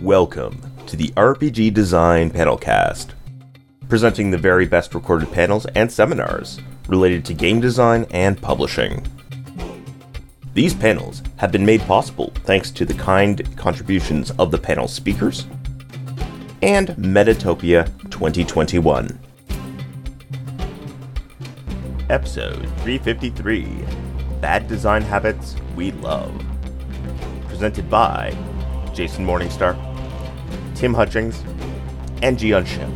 Welcome to the RPG Design Panelcast, presenting the very best recorded panels and seminars related to game design and publishing. These panels have been made possible thanks to the kind contributions of the panel speakers and Metatopia 2021. Episode 353 Bad Design Habits We Love. Presented by Jason Morningstar, Tim Hutchings, and Jeeyon Shim.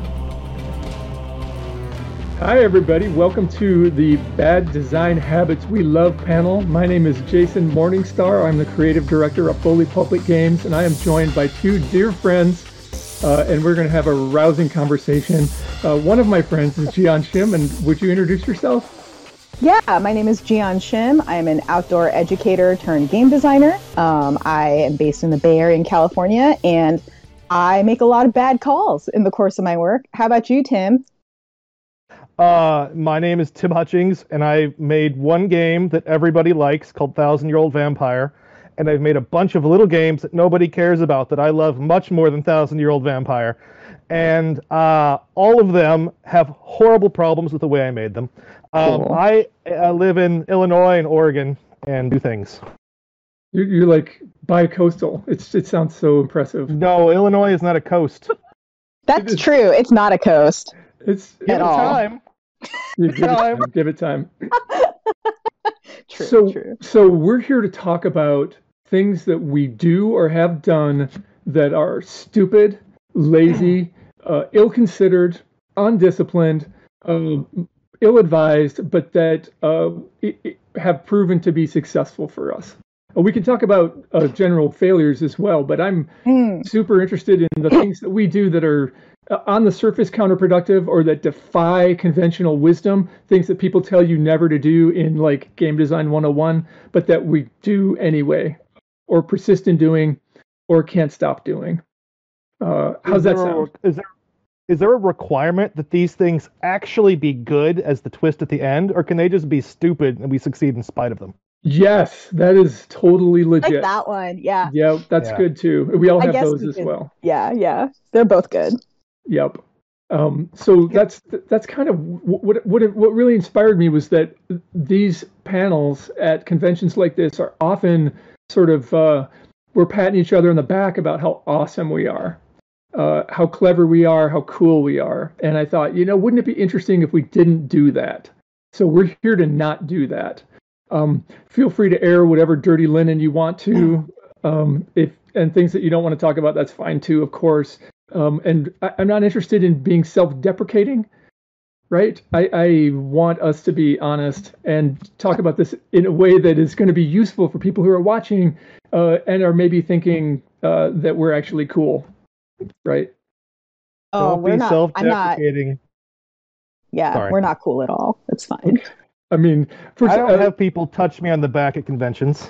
Hi, everybody. Welcome to the Bad Design Habits We Love panel. My name is Jason Morningstar. I'm the creative director of Bully Pulpit Games, and I am joined by two dear friends, uh, and we're going to have a rousing conversation. Uh, one of my friends is Jeeyon Shim, and would you introduce yourself? Yeah, my name is Jeeyon Shim. I am an outdoor educator turned game designer. Um, I am based in the Bay Area in California, and I make a lot of bad calls in the course of my work. How about you, Tim? Uh, my name is Tim Hutchings, and I made one game that everybody likes called Thousand Year Old Vampire, and I've made a bunch of little games that nobody cares about that I love much more than Thousand Year Old Vampire, and uh, all of them have horrible problems with the way I made them. Um, Cool. I uh, live in Illinois and Oregon and do things. You're, you're like bi-coastal. It's, it sounds so impressive. No, Illinois is not a coast. That's true. It's not a coast. It's At At all. time. you give, it time. time, give it time. True, so, true. so we're here to talk about things that we do or have done that are stupid, lazy, uh, ill-considered, undisciplined, uh, ill-advised, but that uh, i- i- have proven to be successful for us. Uh, We can talk about uh, general failures as well, but I'm Hmm. super interested in the things that we do that are uh, on the surface counterproductive or that defy conventional wisdom, things that people tell you never to do in like game design 101, but that we do anyway, or persist in doing, or can't stop doing. Uh, how's Is that there a- sound? is there is there a requirement that these things actually be good as the twist at the end, or can they just be stupid and we succeed in spite of them? Yes, that is totally Like legit. that one. Yeah. Yeah, that's Yeah. good too. We all have those we as could- well. Yeah, yeah. They're both good. Yep. Um, so that's that's kind of what what what really inspired me was that these panels at conventions like this are often sort of uh, we're patting each other on the back about how awesome we are, uh, how clever we are, how cool we are. And I thought, you know, wouldn't it be interesting if we didn't do that? So we're here to not do that. Um, feel free to air whatever dirty linen you want to. Um, if and things that you don't want to talk about, that's fine too, of course. Um, and I, I'm not interested in being self-deprecating, right? I, I want us to be honest and talk about this in a way that is going to be useful for people who are watching uh, and are maybe thinking uh, that we're actually cool, right? Oh, Don't we're be not. I'm not. self-deprecating. Yeah, Sorry. we're not cool at all. It's fine. I mean, first, I don't uh, have people touch me on the back at conventions.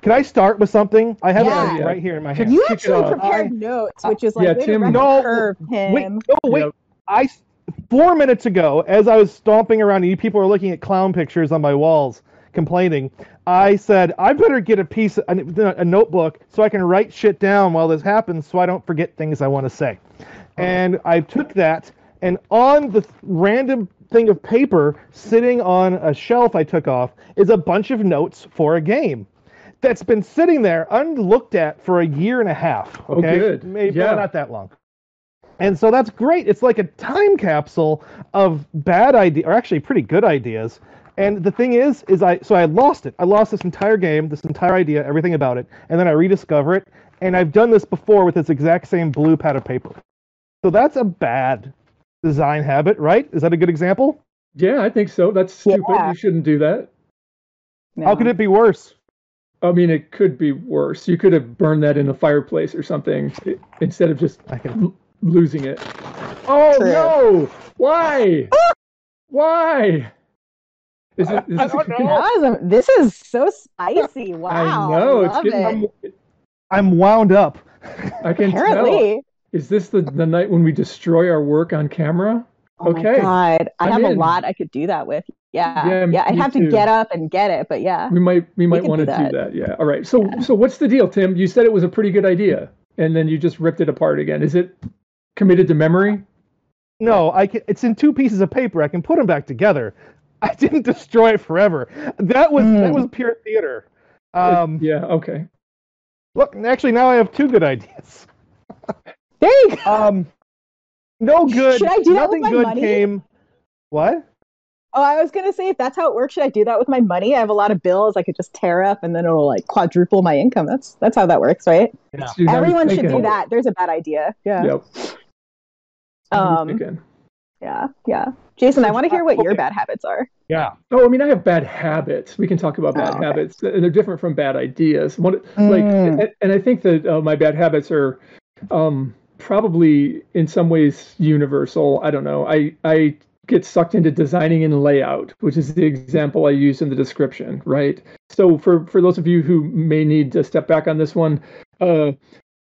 Can I start with something? I have Yeah. it right here in my hand. You Kick actually prepared I- notes, which is like yeah, way Tim- No, curve, Tim. Wait, no, wait. Yep. I s- four minutes ago, as I was stomping around, and you people are looking at clown pictures on my walls, complaining. I said I better get a piece, a, a notebook, so I can write shit down while this happens, so I don't forget things I want to say. And I took that, and on the th- random thing of paper sitting on a shelf I took off is a bunch of notes for a game that's been sitting there unlooked at for a year and a half. Oh, Okay, good. maybe Yeah. not that long. And so that's great. It's like a time capsule of bad idea, or actually pretty good ideas. And the thing is, is I so I lost it. I lost this entire game, this entire idea, everything about it, and then I rediscover it. And I've done this before with this exact same blue pad of paper. So that's a bad design habit, right? Is that a good example? yeah, I think so. That's stupid. Yeah. You shouldn't do that. No. How could it be worse? I mean, it could be worse. You could have burned that in a fireplace or something instead of just I can. l- losing it. Oh True. no! Why? Why? Is it? Is I this a don't know. That a- this is so spicy. Wow. I know it's love getting. it. I'm wound up. I can tell. Apparently. Is this the the night when we destroy our work on camera? Oh Okay. my god. I I'm have a lot I could do that with. Yeah. Yeah, Yeah. I'd have too. to get up and get it, but yeah. We might we might could want to do do that. that. Yeah. All right. So so what's the deal, Tim? You said it was a pretty good idea. and then you just ripped it apart again. Is it committed to memory? No, I can. It's in two pieces of paper. I can put them back together. I didn't destroy it forever. That was that Mm. was pure theater. Um, yeah. Okay. Look, actually, now I have two good ideas. There you go. Um, no good. Should I do that nothing with my good money? came. What? Oh, I was gonna say if that's how it works, should I do that with my money? I have a lot of bills I could just tear up and then it'll like quadruple my income. That's that's how that works, right? Yeah. Let's do- now you're Everyone should do that. There's a bad idea. Yeah. Yep. Um. Yeah. Yeah. Jason, I want to hear what your bad habits are. Yeah. Oh, I mean, I have bad habits. We can talk about bad Oh, okay. habits, and they're different from bad ideas. One, like, Mm. and, and I think that uh, my bad habits are um, probably in some ways universal. I don't know. I I get sucked into designing and layout, which is the example I use in the description, right? So for for those of you who may need to step back on this one, uh,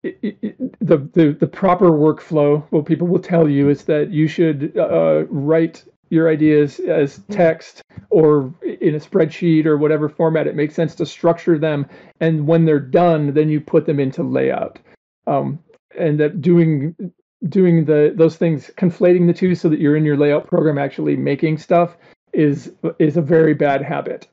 it, it, the, the the proper workflow, what people will tell you is that you should uh, write your ideas as text or in a spreadsheet or whatever format it makes sense to structure them, and when they're done, then you put them into layout. Um, and that doing doing the those things, conflating the two so that you're in your layout program actually making stuff is is a very bad habit.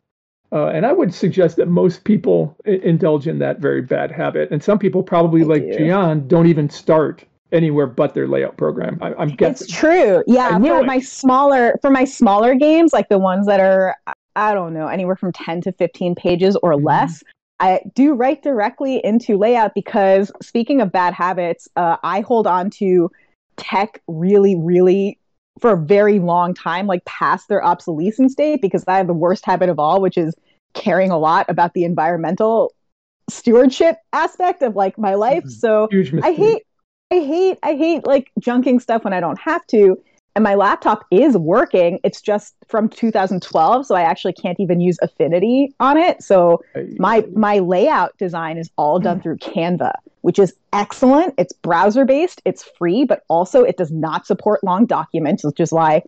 Uh, and I would suggest that most people i- indulge in that very bad habit. And some people, probably I like do. Jeeyon, don't even start anywhere but their layout program. I, I'm It's true. Yeah, for it. my smaller for my smaller games, like the ones that are I don't know, anywhere from 10 to 15 pages or Mhm. less, I do write directly into layout because speaking of bad habits, uh, I hold on to tech really, really for a very long time, like past their obsolescence date, because I have the worst habit of all, which is caring a lot about the environmental stewardship aspect of like my life. Mhm. So I hate I hate I hate like junking stuff when I don't have to. And my laptop is working. It's just from 2012, so I actually can't even use Affinity on it. So my my layout design is all done through Canva, which is excellent. It's browser based, it's free, but also it does not support long documents, which is why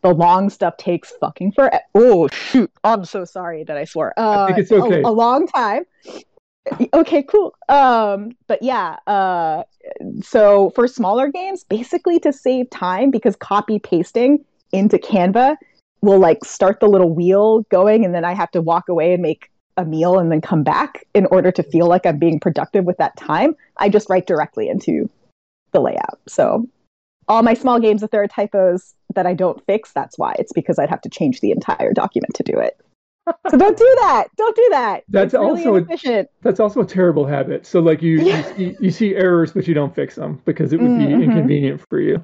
the long stuff takes fucking forever. Oh shoot! I'm so sorry that I swore. Uh, think it's a- okay. A, long time. Okay, cool. Um, but yeah. Uh, so for smaller games, basically to save time, because copy pasting into Canva will like start the little wheel going, and then I have to walk away and make a meal and then come back in order to feel like I'm being productive with that time. I just write directly into the layout. So all my small games, if there are typos that I don't fix, that's why. It's because I'd have to change the entire document to do it. So don't do that. Don't do that. That's really also a- That's also a terrible habit. So like you, Yeah. you, see, you see errors, but you don't fix them because it would be Mhm. inconvenient for you.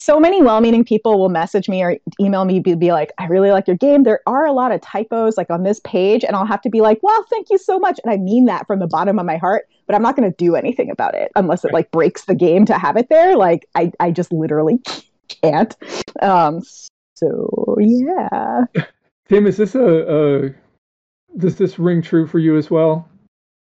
so many well-meaning people will message me or email me be, be like i really like your game there are a lot of typos like on this page and i'll have to be like well thank you so much and i mean that from the bottom of my heart but i'm not going to do anything about it unless it like breaks the game to have it there like i, I just literally can't um so yeah Tim, is this a, a does this ring true for you as well?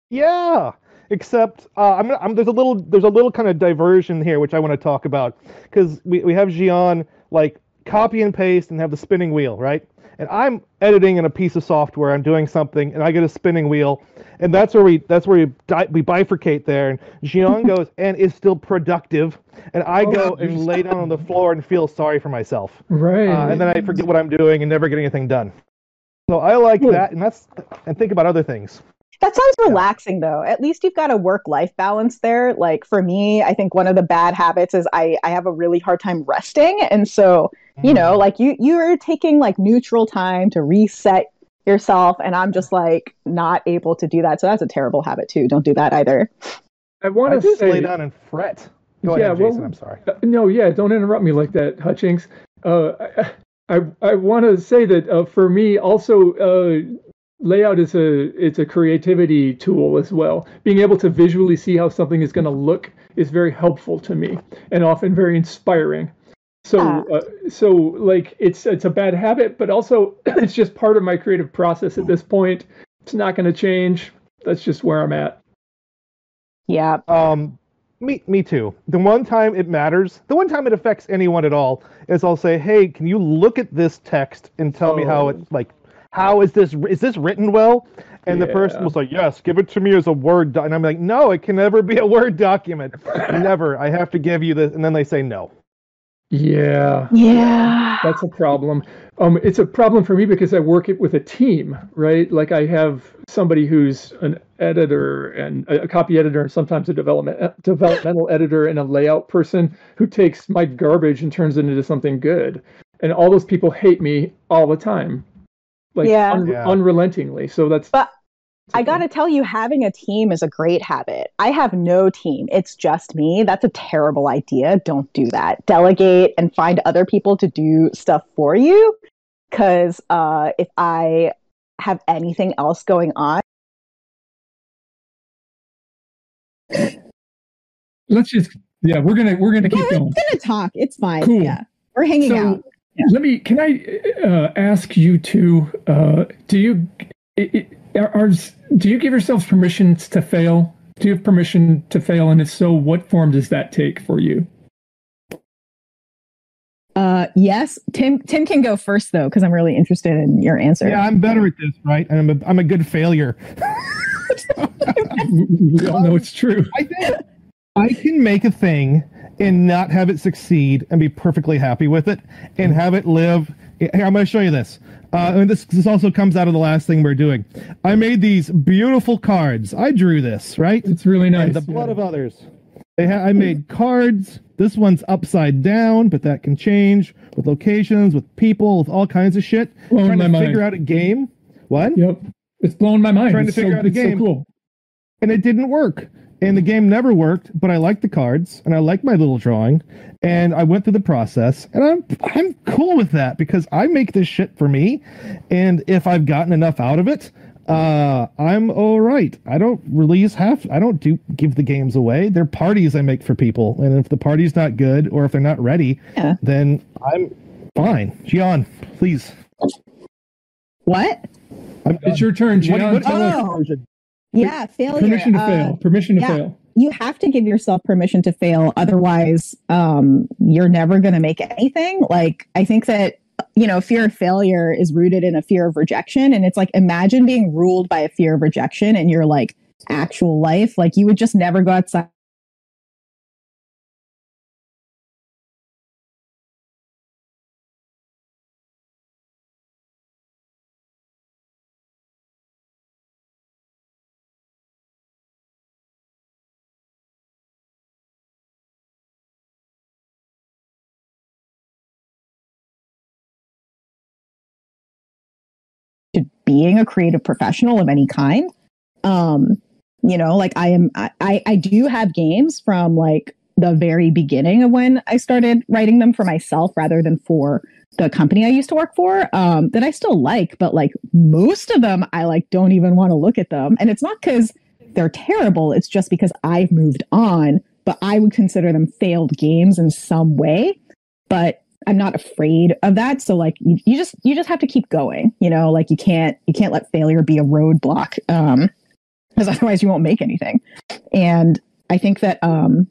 Yeah. Except uh, I'm, I'm there's a little there's a little kind of diversion here which I want to talk about because we, we have Jeeyon like copy and paste and have the spinning wheel right and I'm editing in a piece of software I'm doing something and I get a spinning wheel and that's where we that's where we di- we bifurcate there and Jeeyon goes and is still productive and I Oh, go and lay down on the floor and feel sorry for myself. Right. uh, and then I forget what I'm doing and never get anything done. So I like that and that's and think about other things That sounds relaxing though. At least you've got a work life balance there. Like for me, I think one of the bad habits is I, I have a really hard time resting. And so, you know, like you you're taking like neutral time to reset yourself and I'm just like not able to do that. So that's a terrible habit too. Don't do that either. I want I to just say, lay down and fret. Go Yeah, ahead, well- Jason. I'm sorry. Uh, no, yeah, don't interrupt me like that, Hutchings. Uh, I I, I want to say that uh, for me also uh, layout is a it's a creativity tool as well. Being able to visually see how something is going to look is very helpful to me and often very inspiring. So Ah. uh, so like it's it's a bad habit, but also it's just part of my creative process at this point. It's not going to change. That's just where I'm at. Yeah. Um, me, me too. The one time it matters, the one time it affects anyone at all, is I'll say, "Hey, can you look at this text and tell me how Oh. it like how is this is this written well? And the person was like, yes, give it to me as a Word. doc-" And I'm like, no, it can never be a Word document. never. I have to give you this. And then they say no. Yeah. Yeah. That's a problem. Um, it's a problem for me because I work it with a team, right? Like I have somebody who's an editor and a a copy editor, and sometimes a development uh, developmental editor and a layout person who takes my garbage and turns it into something good. And all those people hate me all the time, like Yeah. un- Yeah. unrelentingly. So that's. But it's I gotta tell you, having a team is a great habit. I have no team. It's just me. That's a terrible idea. Don't do that. Delegate and find other people to do stuff for you. Because uh, if I have anything else going on, Let's just yeah, we're gonna we're gonna keep Yeah, going. we're gonna talk. It's fine. Cool. Yeah, we're hanging So out. Let me. Can I uh, ask you to? Uh, do you i i are, are do you give yourselves permissions to fail? Do you have permission to fail? And if so, what form does that take for you? Uh, yes, Tim. Tim can go first though, because I'm really interested in your answer. Yeah, I'm better at this, right? And I'm a, I'm a good failure. we we all know it's true. I think I can make a thing and not have it succeed and be perfectly happy with it and have it live. Here, I'm going to show you this. Uh, and this this also comes out of the last thing we're doing. I made these beautiful cards. I drew this, right? It's really nice. And the blood of others. They ha- I made cards. This one's upside down, but that can change with locations, with people, with all kinds of shit. Blowing Trying to mind. figure out a game. What? Yep, it's blowing my mind. Trying to It's so- figure out a it's so game. cool. and it didn't work. And the game never worked, but I like the cards and I like my little drawing, and I went through the process, and I'm I'm cool with that because I make this shit for me, and if I've gotten enough out of it, uh, I'm all right. I don't release half. I don't do give the games away. They're parties I make for people, and if the party's not good or if they're not ready, Yeah. then I'm fine. Jeeyon, please. What? I'm It's your turn, What- Jeeyon. what- Tell us. Oh. Yeah, failure. Permission to Uh, fail. Permission to yeah. fail. You have to give yourself permission to fail, otherwise, um, you're never going to make anything. Like I think that you know, fear of failure is rooted in a fear of rejection, and it's like imagine being ruled by a fear of rejection in your like actual life. Like you would just never go outside. Being a creative professional of any kind. Um, you know, like I am, I, I do have games from like the very beginning of when I started writing them for myself rather than for the company I used to work for um, that I still like, but like most of them, I like don't even want to look at them. And it's not because they're terrible. It's just because I've moved on, but I would consider them failed games in some way. But I'm not afraid of that. So like you, you just you just have to keep going. You know, like you can't you can't let failure be a roadblock. Um because otherwise you won't make anything. And I think that um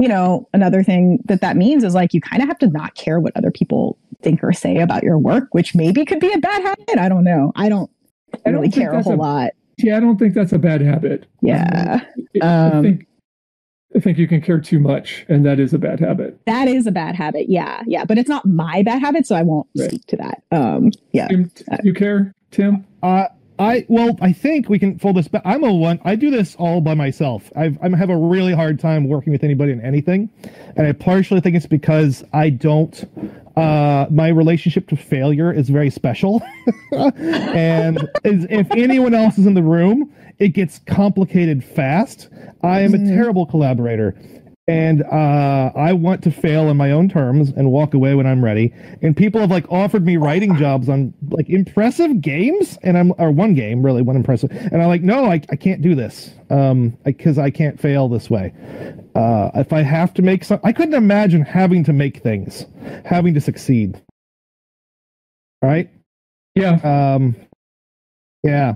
you know, another thing that that means is like you kind of have to not care what other people think or say about your work, which maybe could be a bad habit. I don't know. I don't I don't really care a whole a- lot. Yeah, I don't think that's a bad habit. Yeah. I- I Um, think I think you can care too much, and that is a bad habit. That is a bad habit. Yeah. Yeah. But it's not my bad habit, so I won't Right. speak to that. Um yeah. Tim, you care, Tim? Uh, I well, I think we can fold this back. I'm a one. I do this all by myself. I've, I have a really hard time working with anybody in anything, and I partially think it's because I don't. Uh, my relationship to failure is very special, and is, if anyone else is in the room, it gets complicated fast. I am a terrible collaborator, and uh, I want to fail on my own terms and walk away when I'm ready. And people have like offered me writing jobs on like impressive games, and I'm or one game really, one impressive, and I'm like, no, I, I can't do this, um, because I can't fail this way. Uh, if I have to make some, I couldn't imagine having to make things, having to succeed. Right? Yeah. Um, yeah.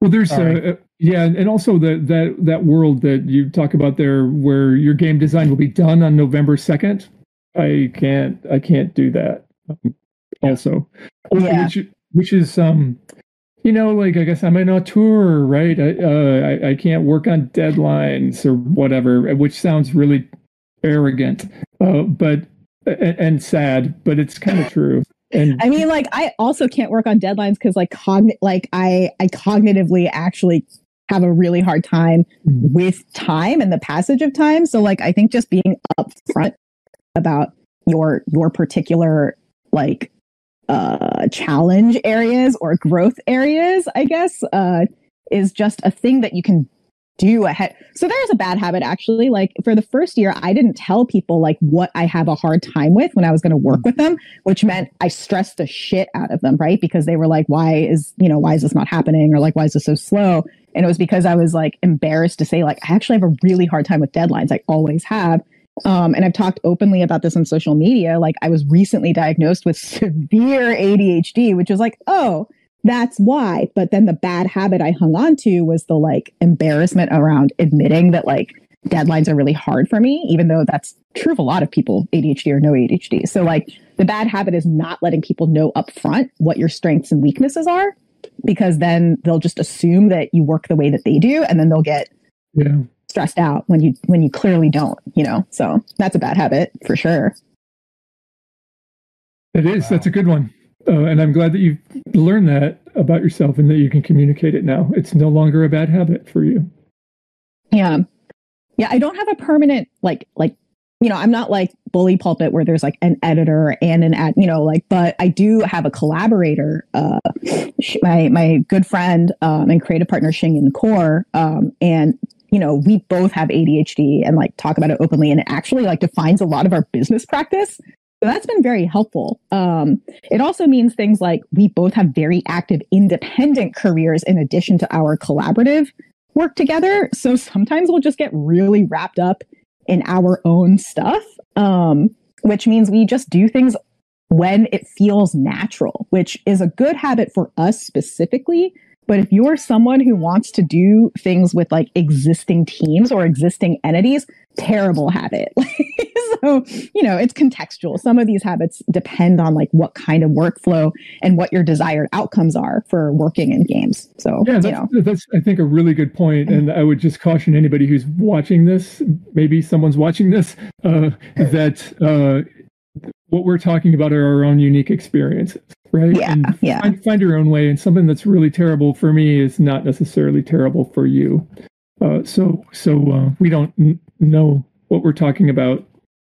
Well, there's Sorry. uh, uh, yeah, and also the that that world that you talk about there, where your game design will be done on November second. I can't I can't do that. Um, also, Yeah. which which is um, you know, like I guess I'm an auteur, right? I, uh, I I can't work on deadlines or whatever, which sounds really arrogant, uh, but and, and sad, but it's kind of true. And I mean, like I also can't work on deadlines because like cogn like I I cognitively actually have a really hard time Mhm. with time and the passage of time. So like I think just being upfront about your your particular like uh challenge areas or growth areas, I guess, uh is just a thing that you can do ahead. So there's a bad habit actually. Like for the first year, I didn't tell people like what I have a hard time with when I was going to work with them, which meant I stressed the shit out of them, right? Because they were like, why is, you know, why is this not happening? Or like, why is this so slow? And it was because I was like embarrassed to say, like, I actually have a really hard time with deadlines. I always have. Um, and I've talked openly about this on social media. Like, I was recently diagnosed with severe ADHD, which was like, oh, that's why. But then the bad habit I hung on to was the like embarrassment around admitting that like deadlines are really hard for me, even though that's true of a lot of people, ADHD or no ADHD. So like the bad habit is not letting people know up front what your strengths and weaknesses are, because then they'll just assume that you work the way that they do, and then they'll get yeah, stressed out when you when you clearly don't, you know. So that's a bad habit for sure. it is. That's a good one. Uh, and I'm glad that you've learned that about yourself and that you can communicate it now. It's no longer a bad habit for you. Yeah. Yeah, I don't have a permanent like like you know, I'm not like bully pulpit where there's like an editor and an ad, you know, like but I do have a collaborator uh my my good friend um and creative partner Shing Yin Khor um and you know, we both have ADHD and like talk about it openly and it actually like defines a lot of our business practice. So that's been very helpful. Um, it also means things like we both have very active independent careers in addition to our collaborative work together. So sometimes we'll just get really wrapped up in our own stuff, um, which means we just do things when it feels natural, which is a good habit for us specifically. But if you're someone who wants to do things with like existing teams or existing entities, terrible habit. so, you know, it's contextual. Some of these habits depend on like what kind of workflow and what your desired outcomes are for working in games. So, Yeah, you that's, know, that's I think a really good point, and I would just caution anybody who's watching this. Maybe someone's watching this uh, that uh, what we're talking about are our own unique experiences, right? Yeah, And yeah. Find, find your own way, and something that's really terrible for me is not necessarily terrible for you. Uh, so, so uh, we don't n- know what we're talking about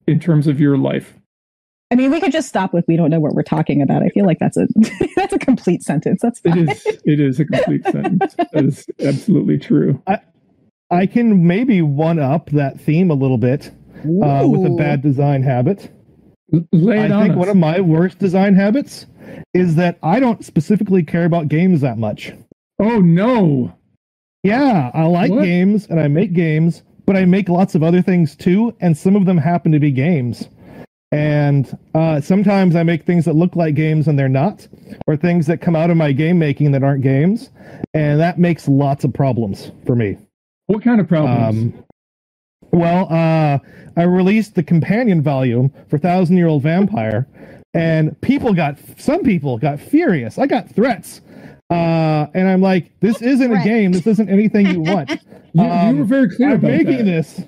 in terms of your life. I mean, we could just stop with "we don't know what we're talking about." I feel like that's a that's a complete sentence. That's It fine. is. It is a complete sentence. That is absolutely true. I I can maybe one up that theme a little bit uh, with a bad design habit. L- Lay I on think us. one of my worst design habits is that I don't specifically care about games that much. oh no! Yeah, I like What? games and I make games, but I make lots of other things too, and some of them happen to be games. And uh, sometimes I make things that look like games and they're not, or things that come out of my game making that aren't games, and that makes lots of problems for me. What kind of problems? Um, well, uh, I released the companion volume for Thousand Year Old Vampire, and people got some people got furious. I got threats, uh, and I'm like, "This isn't a game. This isn't anything you want." you, um, you were very clear I'm about making that. this.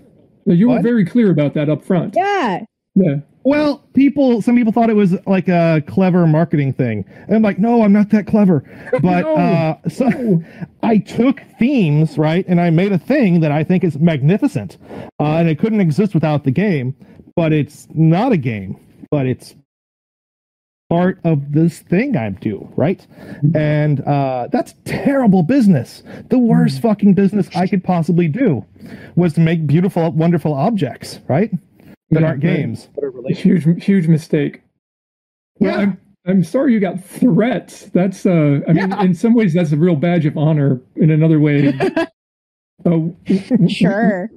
You were What? very clear about that up front. Yeah. Yeah. Well, people, some people thought it was like a clever marketing thing, and I'm like, "No, I'm not that clever." But No. uh, so I took themes, right, and I made a thing that I think is magnificent, uh, and it couldn't exist without the game. But it's not a game, but it's part of this thing I do, right? And uh, that's terrible business. The worst fucking business I could possibly do was to make beautiful, wonderful objects, right? That Yeah, aren't right. games. That are related. Huge, huge mistake. Well, Yeah. I'm, I'm sorry you got threats. That's, uh, I mean, Yeah. in some ways, that's a real badge of honor. In another way, uh, w- w- Sure.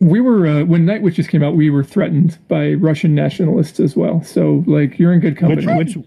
We were uh, when Night Witches came out. We were threatened by Russian nationalists as well. So, like, you're in good company. Which which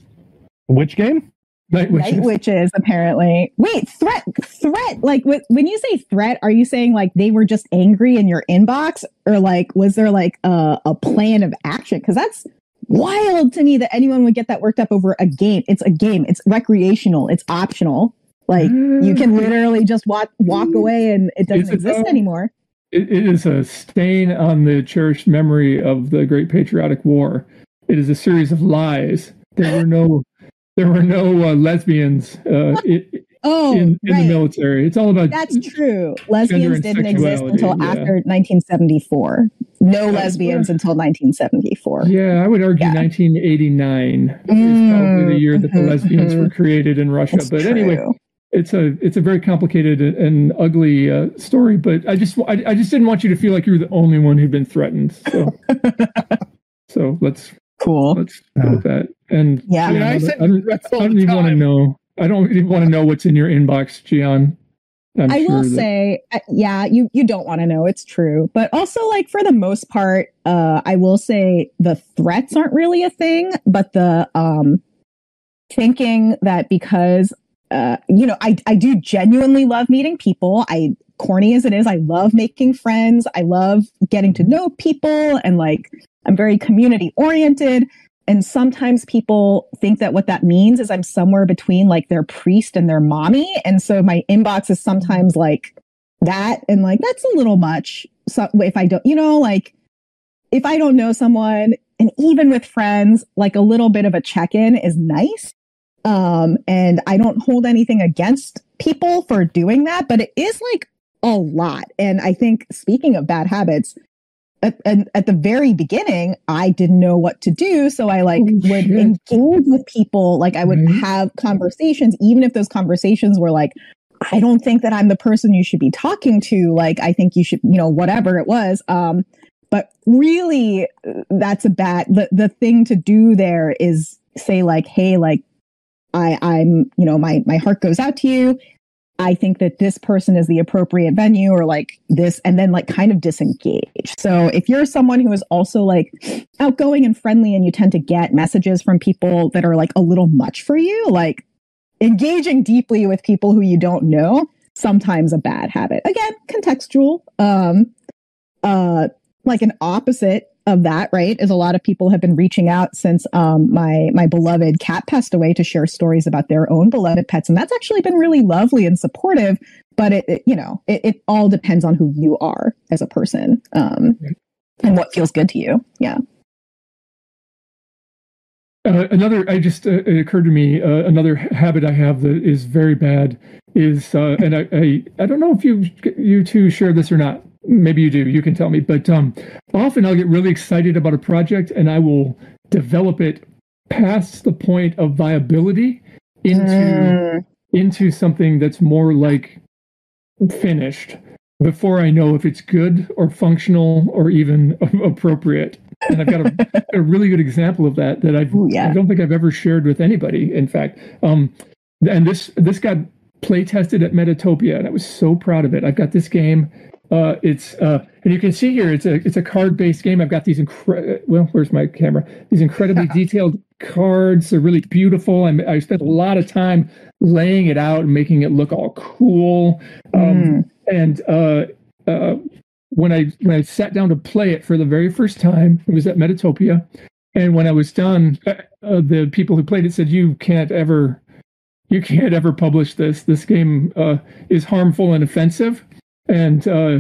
which game? Night Witches. Night witches, apparently. Wait, threat, threat. Like wh- when you say threat, are you saying like they were just angry in your inbox, or like was there like a, a plan of action? Because that's wild to me that anyone would get that worked up over a game. It's a game. It's recreational. It's optional. Like you can mm. literally just walk walk away and it doesn't it exist though? anymore. It, it is a stain on the cherished memory of the Great Patriotic War. It is a series of lies. There were no, there were no uh, lesbians uh, i- Oh, in, in right. the military. It's all about That's true. Lesbians didn't exist until yeah. after 1974. No That's lesbians where- until 1974. Yeah, I would argue Yeah. 1989 is probably Mm, the year that the mhm, lesbians mhm. were created in Russia. It's but anyway, true. It's a it's a very complicated and- and ugly uh, story. But I just I, I just didn't want you to feel like you were the only one who'd been threatened. So so let's cool. let's go with that. And Yeah. I mean, I I don't, I don't even want to know. I don't even want to know what's in your inbox, Jeeyon. I'm I will that- say, uh, yeah, you you don't want to know. It's true, but also like for the most part, uh, I will say the threats aren't really a thing, but the um, thinking that because uh, you know, I I do genuinely love meeting people. I corny as it is, I love making friends. I love getting to know people, and like I'm very community oriented. And sometimes people think that what that means is I'm somewhere between like their priest and their mommy. And so my inbox is sometimes like that. And like, that's a little much. So if I don't, you know, like if I don't know someone and even with friends, like a little bit of a check in is nice. Um, and I don't hold anything against people for doing that, but it is like a lot. And I think speaking of bad habits, at, at, at the very beginning, I didn't know what to do. So I like Holy would shit. engage with people. Like I would have conversations, even if those conversations were like, I don't think that I'm the person you should be talking to. Like, I think you should, you know, whatever it was. Um, but really, uh, that's a bad, the, the thing to do there is say like, Hey, like, I, I'm, you know, my, my heart goes out to you. I think that this person is the appropriate venue or like this, and then like kind of disengage. So if you're someone who is also like outgoing and friendly and you tend to get messages from people that are like a little much for you, like engaging deeply with people who you don't know, sometimes a bad habit. Again, contextual. Um, uh, like an opposite of that, right? Is a lot of people have been reaching out since um, my my beloved cat passed away to share stories about their own beloved pets, and that's actually been really lovely and supportive. But it, it you know, it, it all depends on who you are as a person um, and what feels good to you. Yeah. Uh, another, I just uh, it occurred to me uh, another habit I have that is very bad is, uh, and I, I I don't know if you you two share this or not. Maybe you do. You can tell me. But um, often I'll get really excited about a project and I will develop it past the point of viability into Mm, into something that's more like finished before I know if it's good or functional or even appropriate. And I've got a, a really good example of that that I've Ooh, yeah. I don't think I've ever shared with anybody. In fact, um, and this this got play tested at Metatopia, and I was so proud of it. I've got this game. Uh, it's uh, and you can see here it's a it's a card based game. I've got these incre- well, where's my camera? These incredibly detailed cards. They're really beautiful. I'm, I spent a lot of time laying it out and making it look all cool. Um, mm, and uh, uh, when I when I sat down to play it for the very first time, it was at Metatopia, and when I was done, uh, uh, the people who played it said, "You can't ever, you can't ever publish this. This game uh, is harmful and offensive, and uh,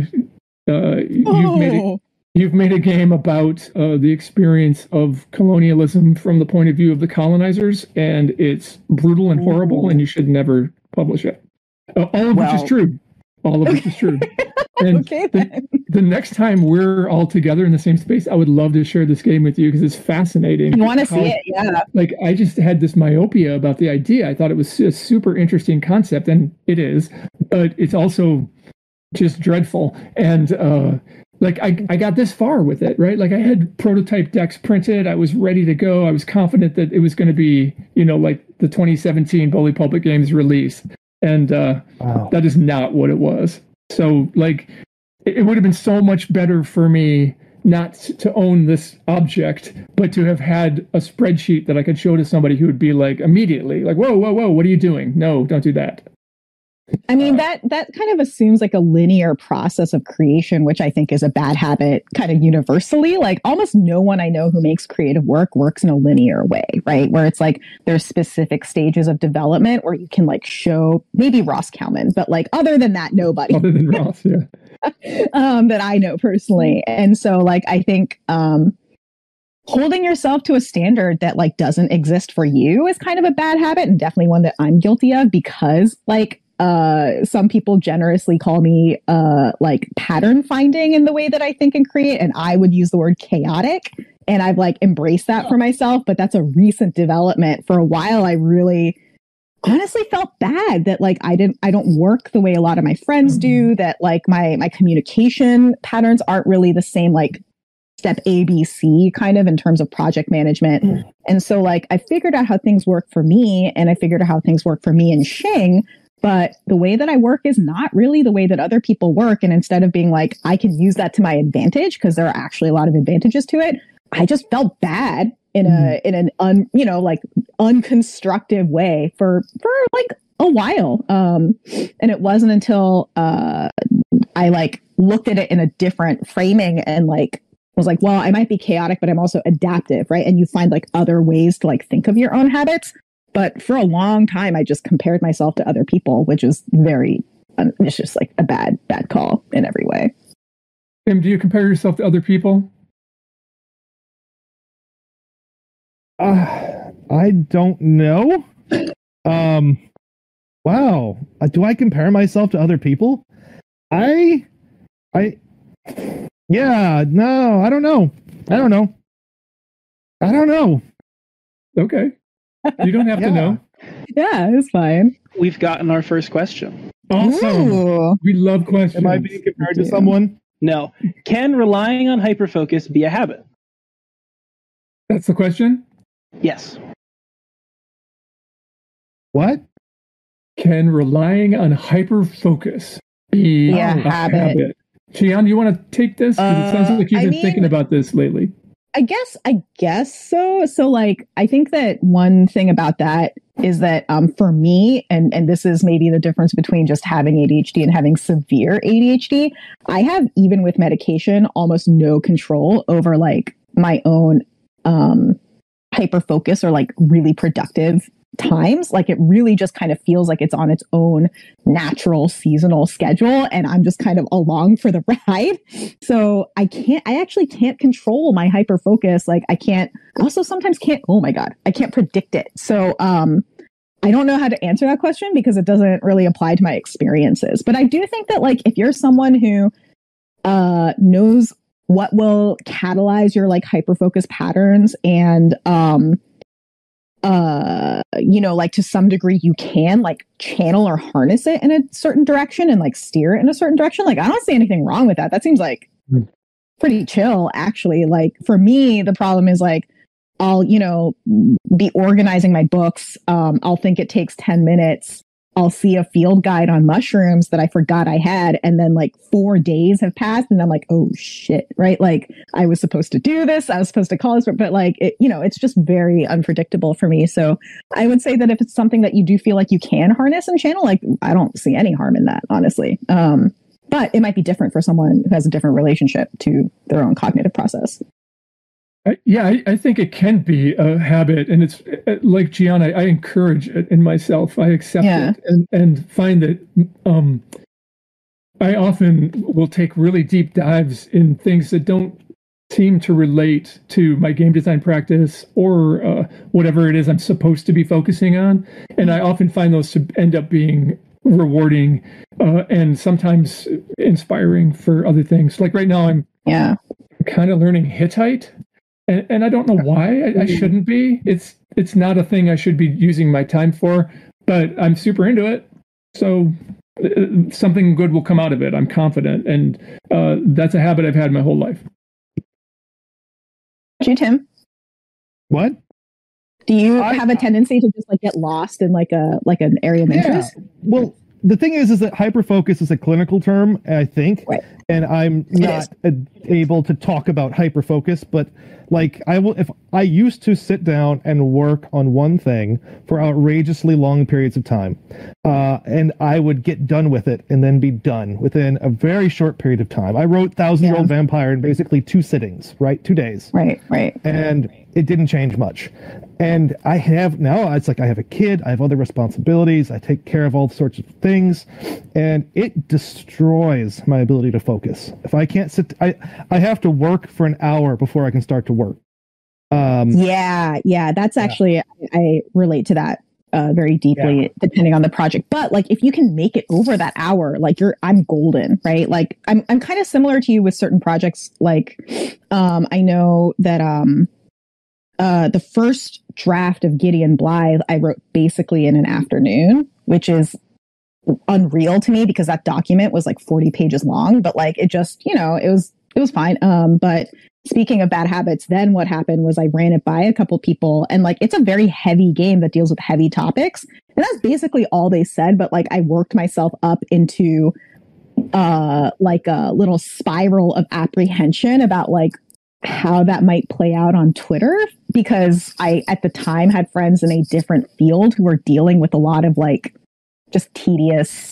uh, you've made it." Oh, You've made a game about uh, the experience of colonialism from the point of view of the colonizers, and it's brutal and horrible, and you should never publish it. Uh, all of which is true. All of which is true. And okay the, the next time we're all together in the same space, I would love to share this game with you because it's fascinating. You want to see it? Yeah. Like I just had this myopia about the idea. I thought it was a super interesting concept, and it is, but it's also just dreadful. And uh, like I, I got this far with it, right? Like I had prototype decks printed. I was ready to go. I was confident that it was going to be, you know, like the 2017 Bully Pulpit Games release. And uh, Wow. that is not what it was. So like it, it would have been so much better for me not to own this object, but to have had a spreadsheet that I could show to somebody who would be like immediately like, whoa, whoa, whoa, what are you doing? No, don't do that. I mean that that kind of assumes like a linear process of creation, which I think is a bad habit kind of universally. Like almost no one I know who makes creative work works in a linear way, right? Where it's like there's specific stages of development where you can like show maybe Ross Cowman, but like other than that, nobody. Other than Ross, yeah. um, that I know personally. And so like I think um holding yourself to a standard that like doesn't exist for you is kind of a bad habit and definitely one that I'm guilty of because like uh some people generously call me uh like pattern finding in the way that I think and create and I would use the word chaotic and I've like embraced that for myself but that's a recent development for a while I really honestly felt bad that like I didn't I don't work the way a lot of my friends do that like my my communication patterns aren't really the same like step ABC kind of in terms of project management. Mm. And so like I figured out how things work for me and I figured out how things work for me and Shing, but the way that I work is not really the way that other people work. And instead of being like, I can use that to my advantage, because there are actually a lot of advantages to it, I just felt bad in a in an un you know like unconstructive way for for like a while. Um and it wasn't until uh I like looked at it in a different framing and like was like, well, I might be chaotic, but I'm also adaptive, right? And you find like other ways to like think of your own habits. But for a long time, I just compared myself to other people, which is very, um, it's just like a bad, bad call in every way. Tim, do you compare yourself to other people? Uh, I don't know. Um, wow. Uh, do I compare myself to other people? I, I, yeah, no, I don't know. I don't know. I don't know. Okay. You don't have to know. Yeah, it's fine. We've gotten our first question. Awesome. Ooh. We love questions. Am I being compared to someone? No. Can relying on hyperfocus be a habit? That's the question. Yes. What? Can relying on hyper focus be Yeah, a habit. habit? Jeeyon, you want to take this? Because it sounds Uh, like you've I been mean- thinking about this lately. I guess I guess so. So like I think that one thing about that is that um for me and and this is maybe the difference between just having ADHD and having severe ADHD, I have even with medication almost no control over like my own um hyper focus or like really productive times like it really just kind of feels like it's on its own natural seasonal schedule and i'm just kind of along for the ride. So i can't i actually can't control my hyper focus like i can't also sometimes can't oh my god i can't predict it. So um i don't know how to answer that question because it doesn't really apply to my experiences. But i do think that like if you're someone who uh knows what will catalyze your like hyper focus patterns and um uh you know like to some degree you can like channel or harness it in a certain direction and like steer it in a certain direction. Like i don't see anything wrong with that. That seems like Hmm. pretty chill actually. Like for me the problem is like i'll you know be organizing my books. Um i'll think it takes 10 minutes I'll see a field guide on mushrooms that I forgot I had. And then like four days have passed and I'm like, oh shit, right? Like I was supposed to do this. I was supposed to call this, but like, it, you know, it's just very unpredictable for me. So I would say that if it's something that you do feel like you can harness and channel, like I don't see any harm in that, honestly. Um, but it might be different for someone who has a different relationship to their own cognitive process. I, yeah, I, I think it can be a habit, and it's uh, like Jeeyon. I, I encourage it in myself. I accept Yeah. it and and find that um, I often will take really deep dives in things that don't seem to relate to my game design practice or uh, whatever it is I'm supposed to be focusing on, and I often find those to end up being rewarding uh, and sometimes inspiring for other things. Like right now, I'm Yeah. kind of learning Hittite, and, and I don't know why I, I shouldn't be. It's it's not a thing I should be using my time for, but I'm super into it. So uh, something good will come out of it. I'm confident, and uh, that's a habit I've had my whole life. Do you, Tim? What? Do you I- have a tendency to just like get lost in like a like an area of Yeah. interest? Well, the thing is, is that hyperfocus is a clinical term, I think, Right. And I'm not a, able to talk about hyper focus, but like I will if I used to sit down and work on one thing for outrageously long periods of time. Uh, and I would get done with it and then be done within a very short period of time. I wrote Thousand Year Old Yeah. Vampire in basically two sittings, right? Two days Right, right. and it didn't change much. And I have now, it's like I have a kid, I have other responsibilities, I take care of all sorts of things, and it destroys my ability to focus. If I can't sit, I, I have to work for an hour before I can start to work. Um, Yeah, yeah, that's actually I, I relate to that uh, very deeply, depending on the project. But like, if you can make it over that hour, like you're, I'm golden, right? Like, I'm, I'm kind of similar to you with certain projects. Like, um, I know that um, uh, the first draft of Gideon Blythe I wrote basically in an afternoon, which is unreal to me because that document was like 40 pages long. But like, it just, you know, it was, it was fine. Um, but speaking of bad habits, then what happened was I ran it by a couple people and like it's a very heavy game that deals with heavy topics. And that's basically all they said. But like I worked myself up into uh like a little spiral of apprehension about like how that might play out on Twitter because I at the time had friends in a different field who were dealing with a lot of like just tedious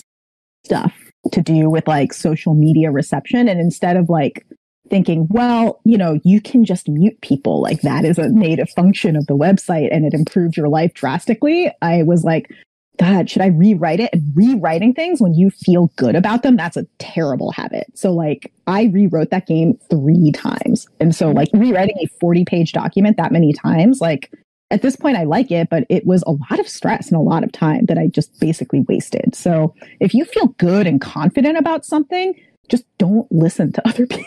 stuff to do with like social media reception and instead of like thinking, well, you know, you can just mute people. Like that is a native function of the website and it improved your life drastically. I was like, God, should I rewrite it? And rewriting things when you feel good about them, that's a terrible habit. So, like, I rewrote that game three times. And so, like, rewriting a 40 page document that many times, like, at this point, I like it, but it was a lot of stress and a lot of time that I just basically wasted. So, if you feel good and confident about something, just don't listen to other people.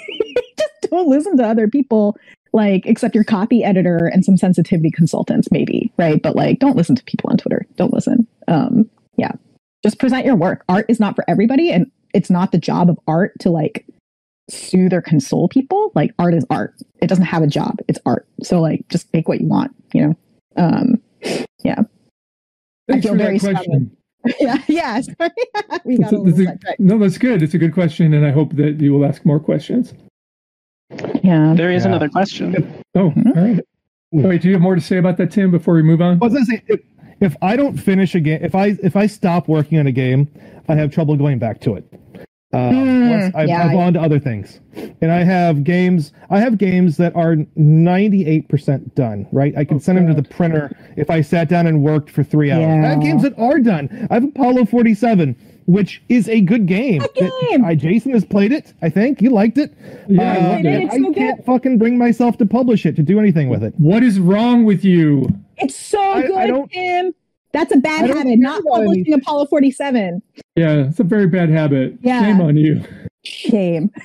just don't listen to other people, like, except your copy editor and some sensitivity consultants, maybe, right? But like, don't listen to people on Twitter. Don't listen. Um, yeah, just present your work. Art is not for everybody, and it's not the job of art to like soothe or console people. Like, art is art. It doesn't have a job. It's art. So, like, just make what you want. You know. Um, yeah. Thanks feel for very that question. yeah. Yeah. Sorry. we got That's a a- that's a- no, that's good. It's a good question, and I hope that you will ask more questions. Yeah. There is Yeah. another question. Oh, Mhm. all right. Wait, do you have more to say about that, Tim? Before we move on? I was gonna say, if, if I don't finish a game, if I if I stop working on a game, I have trouble going back to it. Uh, Hmm, once I've, yeah, I've I- on to other things, and I have games. I have games that are ninety eight percent done. Right, I can Oh, send them to the printer if I sat down and worked for three hours. I have games that are done. I have Apollo forty seven, which is a good game. Good that game. I Jason has played it. I think you liked it. Yeah, I Uh, loved it. It's I so can't fucking bring myself to publish it to do anything with it. What is wrong with you? It's so I- I good, don't- Tim. That's a bad habit. Not about any- publishing Apollo 47. Yeah, it's a very bad habit. Yeah. Shame on you. Shame.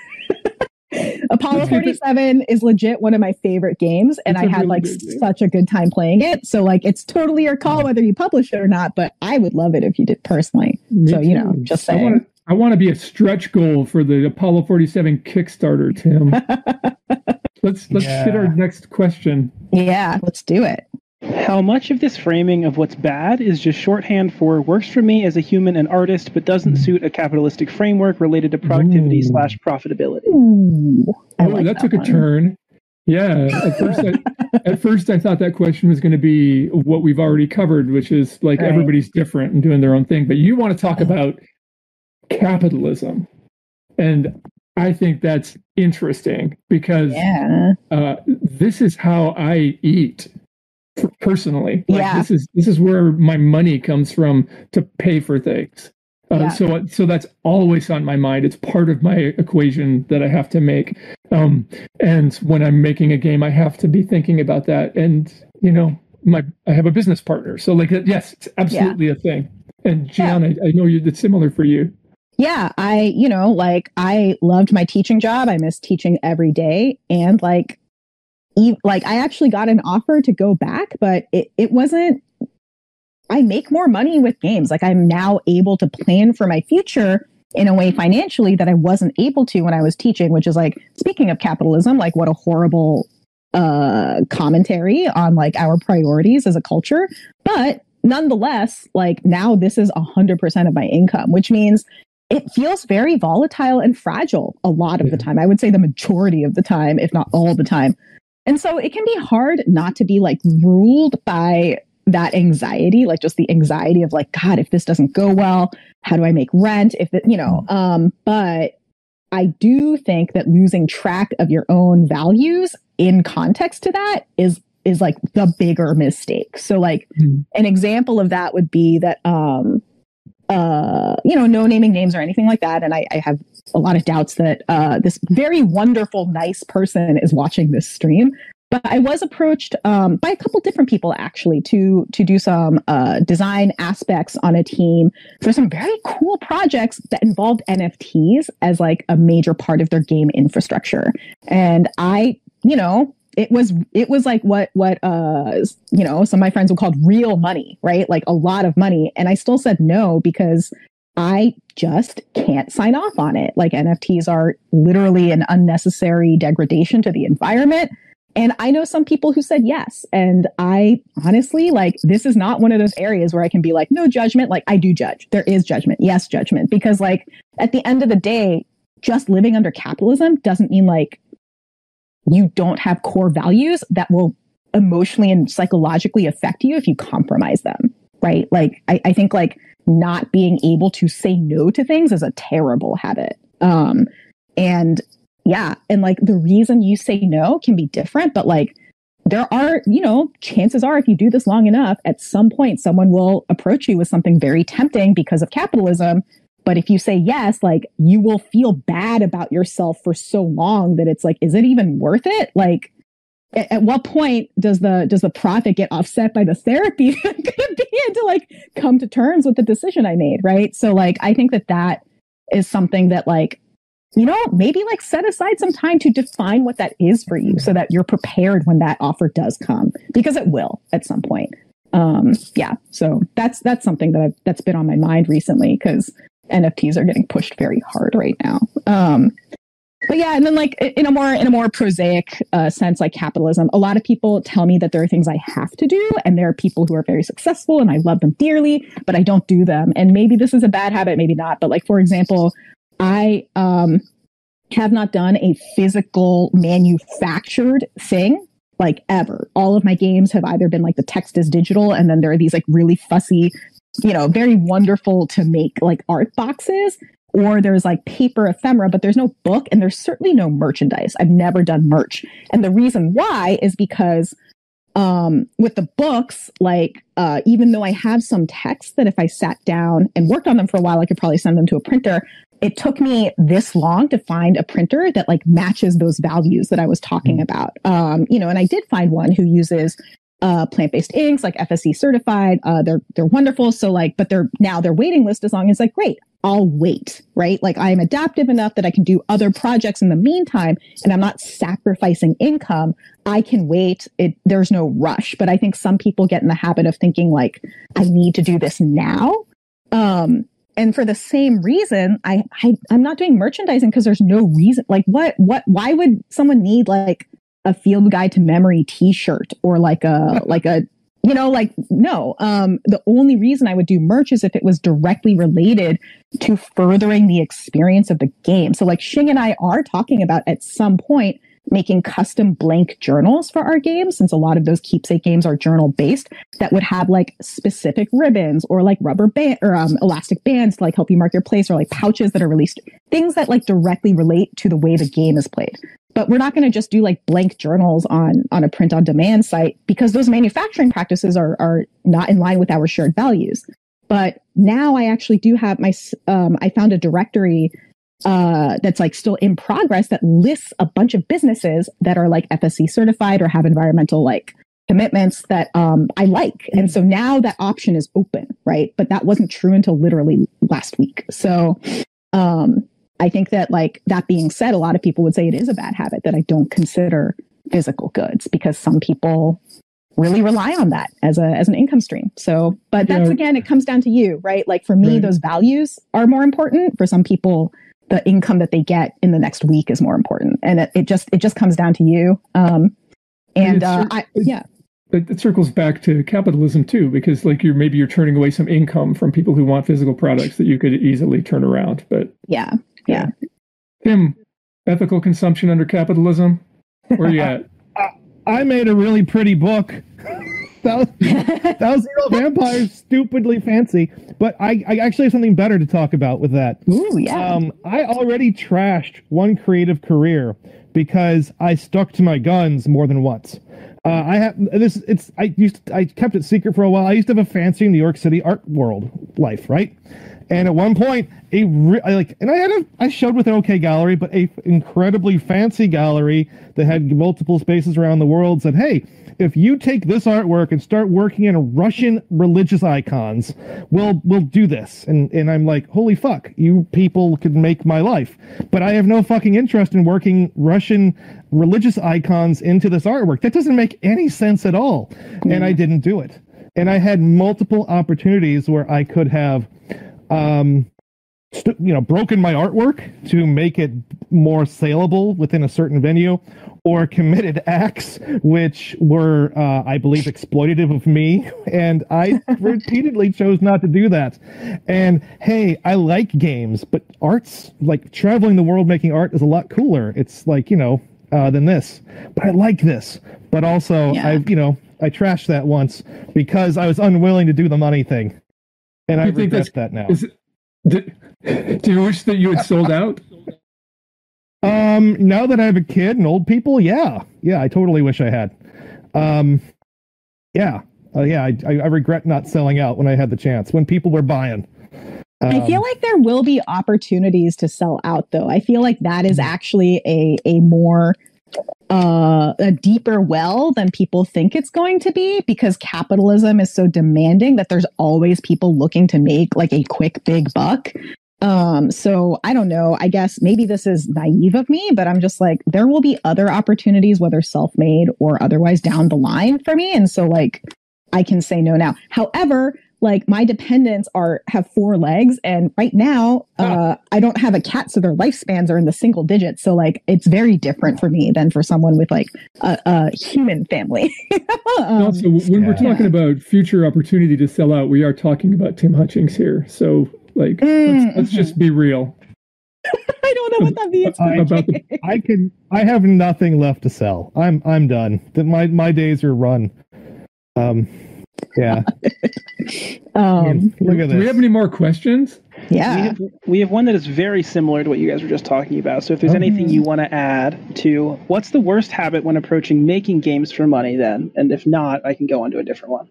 Apollo Let's get the- 47 is legit one of my favorite games, and It's I a had really like such a good time playing it. So like, it's totally your call whether you publish it or not. But I would love it if you did personally. Me So, you know, too. just I saying. want to. I want to be a stretch goal for the Apollo 47 Kickstarter, Tim. let's let's hit our next question. Yeah, let's do it. How much of this framing of what's bad is just shorthand for works for me as a human and artist, but doesn't suit a capitalistic framework related to productivity Ooh. slash profitability? Ooh, I oh, like that, took one. a turn. Yeah, at first, I, at first I thought that question was going to be what we've already covered, which is like Right. everybody's different and doing their own thing. But you want to talk about capitalism, and I think that's interesting because Yeah. uh, this is how I eat f- personally. Like, Yeah. This is this is where my money comes from to pay for things. Uh, Yeah. So so that's always on my mind. It's part of my equation that I have to make. Um, and when I'm making a game, I have to be thinking about that. And you know, my I have a business partner, so like yes, it's absolutely a thing. And Jeeyon, I, I know you. It's similar for you. yeah i you know like i loved my teaching job i miss teaching every day and like like i actually got an offer to go back but it, it wasn't i make more money with games like i'm now able to plan for my future in a way financially that i wasn't able to when i was teaching which is like speaking of capitalism like what a horrible uh commentary on like our priorities as a culture but nonetheless like now this is 100% of my income which means it feels very volatile and fragile a lot of the time. I would say the majority of the time, if not all the time. And so it can be hard not to be like ruled by that anxiety, like just the anxiety of like, God, if this doesn't go well, how do I make rent? If it, you know, um, but I do think that losing track of your own values in context to that is is like the bigger mistake. So like Hmm. an example of that would be that um uh you know no naming names or anything like that and I, I have a lot of doubts that uh this very wonderful nice person is watching this stream but I was approached um, by a couple different people actually to to do some uh, design aspects on a team for some very cool projects that involved NFTs as like a major part of their game infrastructure. And I, you know, it was it was like what what uh you know some of my friends would call real money, right? Like a lot of money. And I still said no because I just can't sign off on it. Like NFTs are literally an unnecessary degradation to the environment. And I know some people who said yes. And I honestly, like, this is not one of those areas where I can be like, no judgment. Like, I do judge. There is judgment. Yes, judgment. Because, like, at the end of the day, just living under capitalism doesn't mean like you don't have core values that will emotionally and psychologically affect you if you compromise them. Right. Like, I, I think, like, not being able to say no to things is a terrible habit. Um, and yeah and like the reason you say no can be different but like there are you know chances are if you do this long enough at some point someone will approach you with something very tempting because of capitalism but if you say yes like you will feel bad about yourself for so long that it's like is it even worth it like at, at what point does the does the profit get offset by the therapy i'm gonna be in to like come to terms with the decision i made right so like i think that that is something that like you know, maybe like set aside some time to define what that is for you so that you're prepared when that offer does come because it will at some point. Um, yeah. So that's, that's something that I've, that's been on my mind recently because NFTs are getting pushed very hard right now. Um, but yeah, and then like in a more in a more prosaic uh, sense, like capitalism, a lot of people tell me that there are things I have to do, and there are people who are very successful, and I love them dearly, but I don't do them. And maybe this is a bad habit, maybe not. But like for example, I um, have not done a physical manufactured thing like ever. All of my games have either been like the text is digital, and then there are these like really fussy, you know, very wonderful to make like art boxes, or there's like paper ephemera, but there's no book and there's certainly no merchandise. I've never done merch. And the reason why is because um, with the books, like uh, even though I have some text that if I sat down and worked on them for a while, I could probably send them to a printer. It took me this long to find a printer that like matches those values that I was talking about. Um, you know, and I did find one who uses uh, plant-based inks, like FSC certified. Uh, they're they're wonderful. So like, but they're now their waiting list is long. It's like great. I'll wait, right? Like I am adaptive enough that I can do other projects in the meantime, and I'm not sacrificing income. I can wait. It there's no rush. But I think some people get in the habit of thinking like, I need to do this now. Um, and for the same reason, I, I I'm not doing merchandising because there's no reason. Like, what what why would someone need like a field guide to memory T-shirt or like a like a you know like no um the only reason i would do merch is if it was directly related to furthering the experience of the game. So like shing and i are talking about at some point making custom blank journals for our games since a lot of those keepsake games are journal based that would have like specific ribbons or like rubber band or um, elastic bands to like help you mark your place or like pouches that are released things that like directly relate to the way the game is played. But we're not going to just do like blank journals on on a print on demand site because those manufacturing practices are are not in line with our shared values. But now i actually do have my um, i found a directory uh, that's like still in progress that lists a bunch of businesses that are like fsc certified or have environmental like commitments that um, i like and so now that option is open right but that wasn't true until literally last week so um, I think that like that being said, a lot of people would say it is a bad habit that I don't consider physical goods because some people really rely on that as a as an income stream. So, but that's Yeah. again, it comes down to you, right? Like for me, Right. those values are more important. For some people, the income that they get in the next week is more important, and it, it just it just comes down to you. Um, and it's uh, cer- I yeah, it, it circles back to capitalism too, because like you're maybe you're turning away some income from people who want physical products that you could easily turn around. But Yeah. Yeah. Tim, ethical consumption under capitalism, where you at? I made a really pretty book. Thousand Thousand Year Old Vampires, stupidly fancy. But I, I actually have something better to talk about with that. Ooh, yeah. Um, I already trashed one creative career because I stuck to my guns more than once. Uh, I have this. It's I used to, I kept it secret for a while. I used to have a fancy New York City art world life, right? And at one point, a re- I like, and I had a I showed with an okay gallery, but a incredibly fancy gallery that had multiple spaces around the world said, "Hey, if you take this artwork and start working in Russian religious icons, we'll we'll do this." And and I'm like, "Holy fuck, you people could make my life." But I have no fucking interest in working Russian religious icons into this artwork. That doesn't make any sense at all. And I didn't do it. And I had multiple opportunities where I could have um st- you know broken my artwork to make it more saleable within a certain venue or committed acts which were uh, i believe exploitative of me and i repeatedly chose not to do that. And hey i like games but arts like traveling the world making art is a lot cooler. It's like you know uh, than this. But i like this. But also Yeah. i you know i trashed that once because i was unwilling to do the money thing and i think regret that's- that now Is it, do, do you wish that you had sold out? Um, now that I have a kid and old people, yeah, yeah, I totally wish I had. Um, yeah, uh, yeah, I, I, I regret not selling out when I had the chance when people were buying. I feel Um, like there will be opportunities to sell out though. I feel like that is actually a a more uh a deeper well than people think it's going to be because capitalism is so demanding that there's always people looking to make like a quick big buck. Um so I don't know, I guess maybe this is naive of me, but I'm just like there will be other opportunities whether self-made or otherwise down the line for me and so like I can say no now. However, like my dependents are have four legs and right now uh i don't have a cat so their lifespans are in the single digits so like it's very different for me than for someone with like a, a human family Um, also, when we're yeah. talking about future opportunity to sell out, we are talking about Tim Hutchings here. So, like, Mm, let's, let's just be real. i don't know what that means I- about the I can, I have nothing left to sell. I'm, I'm done. That my, my days are run. Um, yeah. um Look at Do we have any more questions? We yeah have, we have one that is very similar to what you guys were just talking about. So if there's anything you want to add to what's the worst habit when approaching making games for money then? And if not, I can go on to a different one.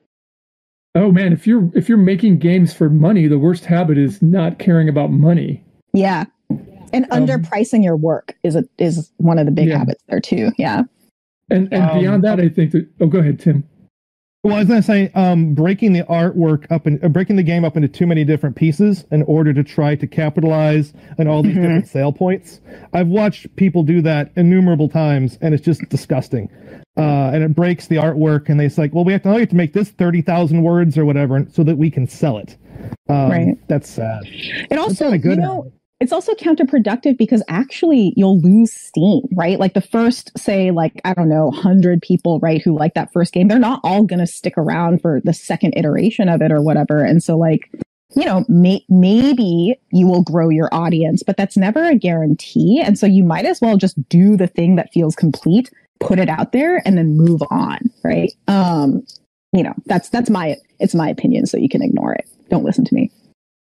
Oh man, if you're if you're making games for money, the worst habit is not caring about money. yeah and Um, underpricing your work is a is one of the big Yeah. habits there too yeah And and Um, beyond that, I think that. Oh, go ahead, Tim. Well, I was going to say, um, breaking the artwork up and uh, breaking the game up into too many different pieces in order to try to capitalize on all these Mhm. different sale points. I've watched people do that innumerable times, and it's just disgusting. Uh, and it breaks the artwork, and they say, like, "Well, we have to, we have to make this thirty thousand words or whatever, so that we can sell it." Um, Right. That's sad. it also not a good you know it's also counterproductive because actually you'll lose steam, right? Like the first, say, like, I don't know, 100 people, right, who like that first game, they're not all going to stick around for the second iteration of it or whatever. And so, like, you know, may- maybe you will grow your audience, but that's never a guarantee. And so you might as well just do the thing that feels complete, put it out there, and then move on, right? Um, you know, that's that's my it's my opinion, so you can ignore it. Don't listen to me.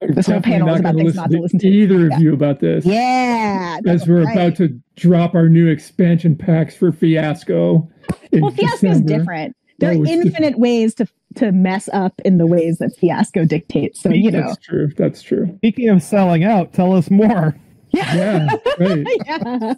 This whole Definitely panel is not about gonna things not to listen to. Either Yeah. of you about this. Yeah. As we're right. about to drop our new expansion packs for Fiasco. in Well, Fiasco's December. different. There are it's different. infinite ways to to mess up in the ways that Fiasco dictates. So you know. That's true. That's true. Speaking of selling out, tell us more. Yeah, right. yeah.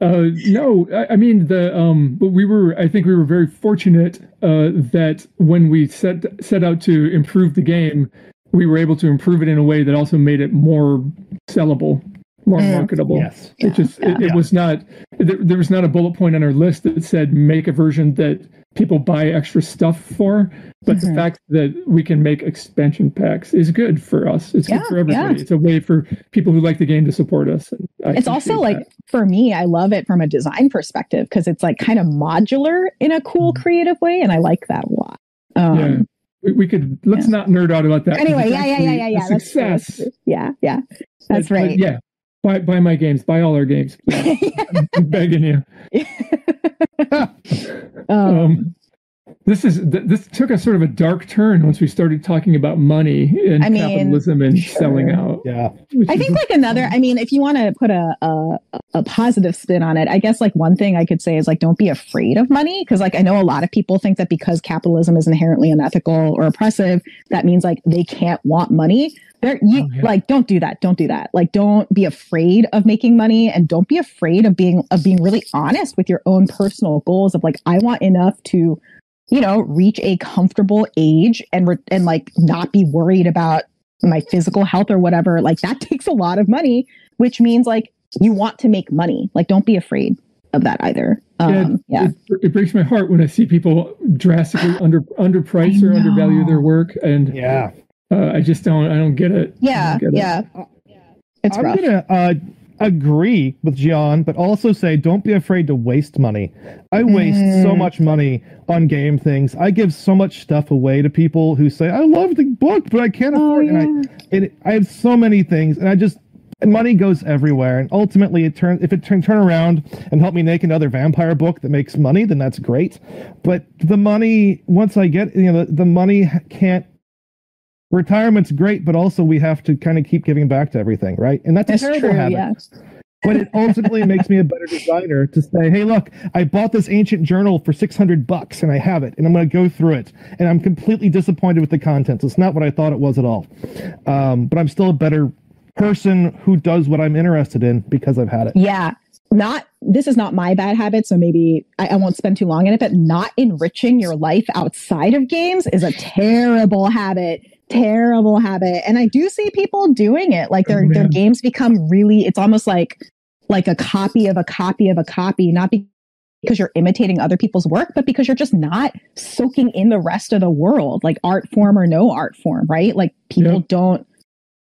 Uh, no, I, I mean the um, but we were. I think we were very fortunate uh, that when we set set out to improve the game, we were able to improve it in a way that also made it more sellable. more Mm. marketable. Yes. It just it, it Yeah. was not there, there was not a bullet point on our list that said make a version that people buy extra stuff for. But the Mhm. fact that we can make expansion packs is good for us. It's Yeah, good for everybody. yeah. It's a way for people who like the game to support us. And it's also appreciate like that. for me i love it from a design perspective because it's like kind of modular in a cool Mm-hmm. creative way and i like that a lot um, yeah. We, we could let's yeah. not nerd out about that. anyway yeah yeah yeah yeah yeah success. that's yeah yeah that's but right yeah. Buy buy my games. Buy all our games. please. I'm begging you. um, Um, this is this took a sort of a dark turn once we started talking about money and I mean, capitalism and sure. selling out. Yeah. I think a- like another, I mean, if you want to put a, a a positive spin on it, I guess like one thing I could say is like don't be afraid of money because like I know a lot of people think that because capitalism is inherently unethical or oppressive, that means like they can't want money. There, you Oh, yeah. like don't do that. Don't do that. Like don't be afraid of making money and don't be afraid of being of being really honest with your own personal goals of like I want enough to, you know, reach a comfortable age and re- and like not be worried about my physical health or whatever, like that takes a lot of money, which means like you want to make money. Like don't be afraid of that either. Um, yeah. It, it breaks my heart when I see people drastically under underprice I or undervalue their work, and Yeah. uh, I just don't. I don't get it. Yeah. don't get it. Yeah. It's I'm rough. gonna uh, agree with Jeeyon, but also say don't be afraid to waste money. I waste so Mm. much money on game things. I give so much stuff away to people who say I love the book, but I can't Oh, afford it. And I, it, I have so many things, and I just money goes everywhere. And ultimately, it turns if it turn turn around and help me make another vampire book that makes money, then that's great. But the money, once I get, you know, the, the money can't. Retirement's great, but also we have to kind of keep giving back to everything, right? And that's It's a terrible true. habit Yeah. but it ultimately makes me a better designer to say, hey, look, I bought this ancient journal for 600 bucks and I have it and I'm going to go through it. And I'm completely disappointed with the contents. It's not what I thought it was at all. Um, but I'm still a better person who does what I'm interested in because I've had it. Yeah. Not this is not my bad habit, so maybe I, I won't spend too long in it, but not enriching your life outside of games is a terrible habit. Terrible habit. And I do see people doing it. Like their Oh, their games become really it's almost like like a copy of a copy of a copy, not be- because you're imitating other people's work, but because you're just not soaking in the rest of the world, like art form or no art form, right? Like people Yeah. don't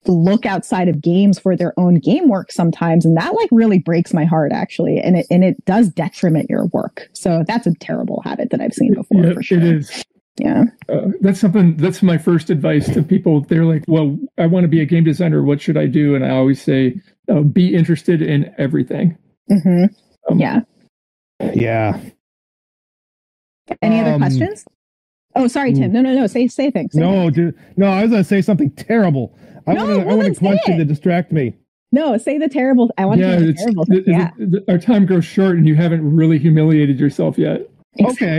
look outside of games for their own game work sometimes and that like really breaks my heart actually and it and it does detriment your work so that's a terrible habit that i've seen before Yeah, for sure it is. Yeah Uh, that's something. That's my first advice to people. They're like, "Well, I want to be a game designer. What should I do?" And I always say, uh, "Be interested in everything." hmm Um, yeah Yeah. any other Um, questions oh sorry tim no no no say say things say No, things. dude. No, I was going to say something terrible. I No, want to I well, want a question to distract me. no say the terrible i want yeah, to hear the it's, terrible the- yeah the- the- our time grows short, and you haven't really humiliated yourself yet. okay.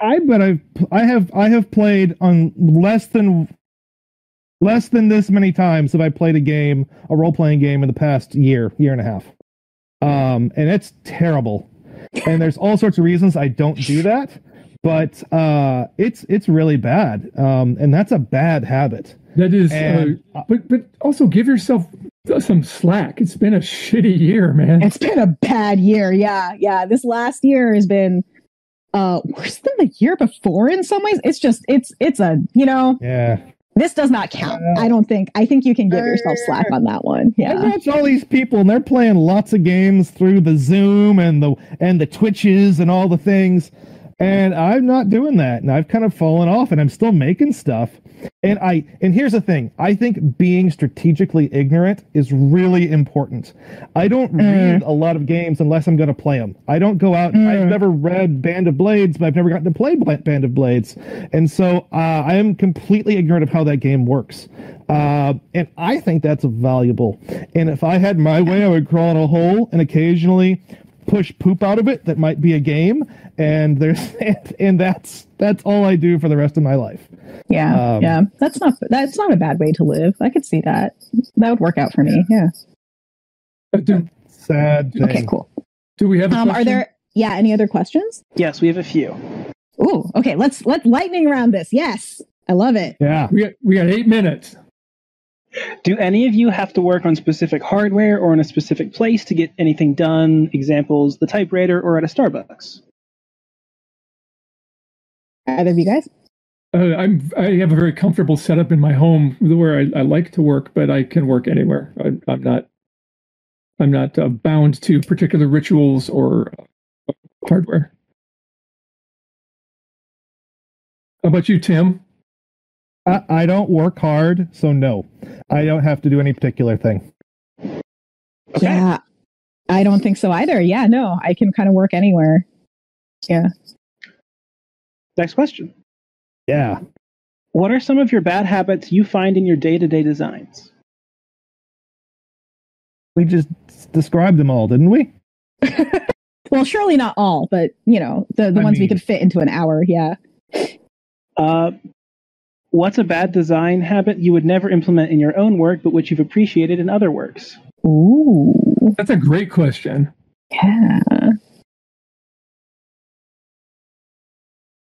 Exactly. I bet I've I have I have played on less than less than this many times have I played a game, a role playing game in the past year, year and a half. Um, and it's terrible. And there's all sorts of reasons I don't do that, but uh, it's it's really bad. Um, and that's a bad habit. That is, And, uh, but but also give yourself some slack. It's been a shitty year, man. it's been a bad year yeah yeah this last year has been uh worse than the year before in some ways it's just it's it's a you know Yeah. this does not count. I don't think. I think you can give yourself slack on that one. Yeah. I watch all these people and they're playing lots of games through the Zoom and the and the Twitches and all the things. And I'm not doing that. And I've kind of fallen off and I'm still making stuff. And I and here's the thing. I think being strategically ignorant is really important. I don't read a lot of games unless I'm going to play them. I don't go out. I've never read Band of Blades, but I've never gotten to play Band of Blades. And so uh, I am completely ignorant of how that game works. Uh, and I think that's valuable. And if I had my way, I would crawl in a hole and occasionally push poop out of it that might be a game and there's and that's that's all I do for the rest of my life. Yeah. Um, yeah. That's not that's not a bad way to live. I could see that. That would work out for me. Yeah. Uh, do, Sad thing. Okay, cool. do we have? A Um are there yeah, any other questions? Yes, we have a few. Ooh, okay, let's let's lightning round this. Yes. I love it. Yeah. We got we got eight minutes. Do any of you have to work on specific hardware or in a specific place to get anything done? Examples: the typewriter or at a Starbucks. Either of you guys? Uh, I'm I have a very comfortable setup in my home where I, I like to work, but I can work anywhere. I, I'm not I'm not uh, bound to particular rituals or uh, hardware. How about you, Tim? I, I don't work hard, so no, I don't have to do any particular thing. Okay. Yeah. I don't think so either. Yeah, no, I can kind of work anywhere. Yeah. Next question. Yeah. What are some of your bad habits you find in your day-to-day designs? We just described them all, didn't we? Well, surely not all, but you know, the, the I ones we could fit into an hour. Yeah. Uh, what's a bad design habit you would never implement in your own work, but which you've appreciated in other works? Ooh. That's a great question. Yeah.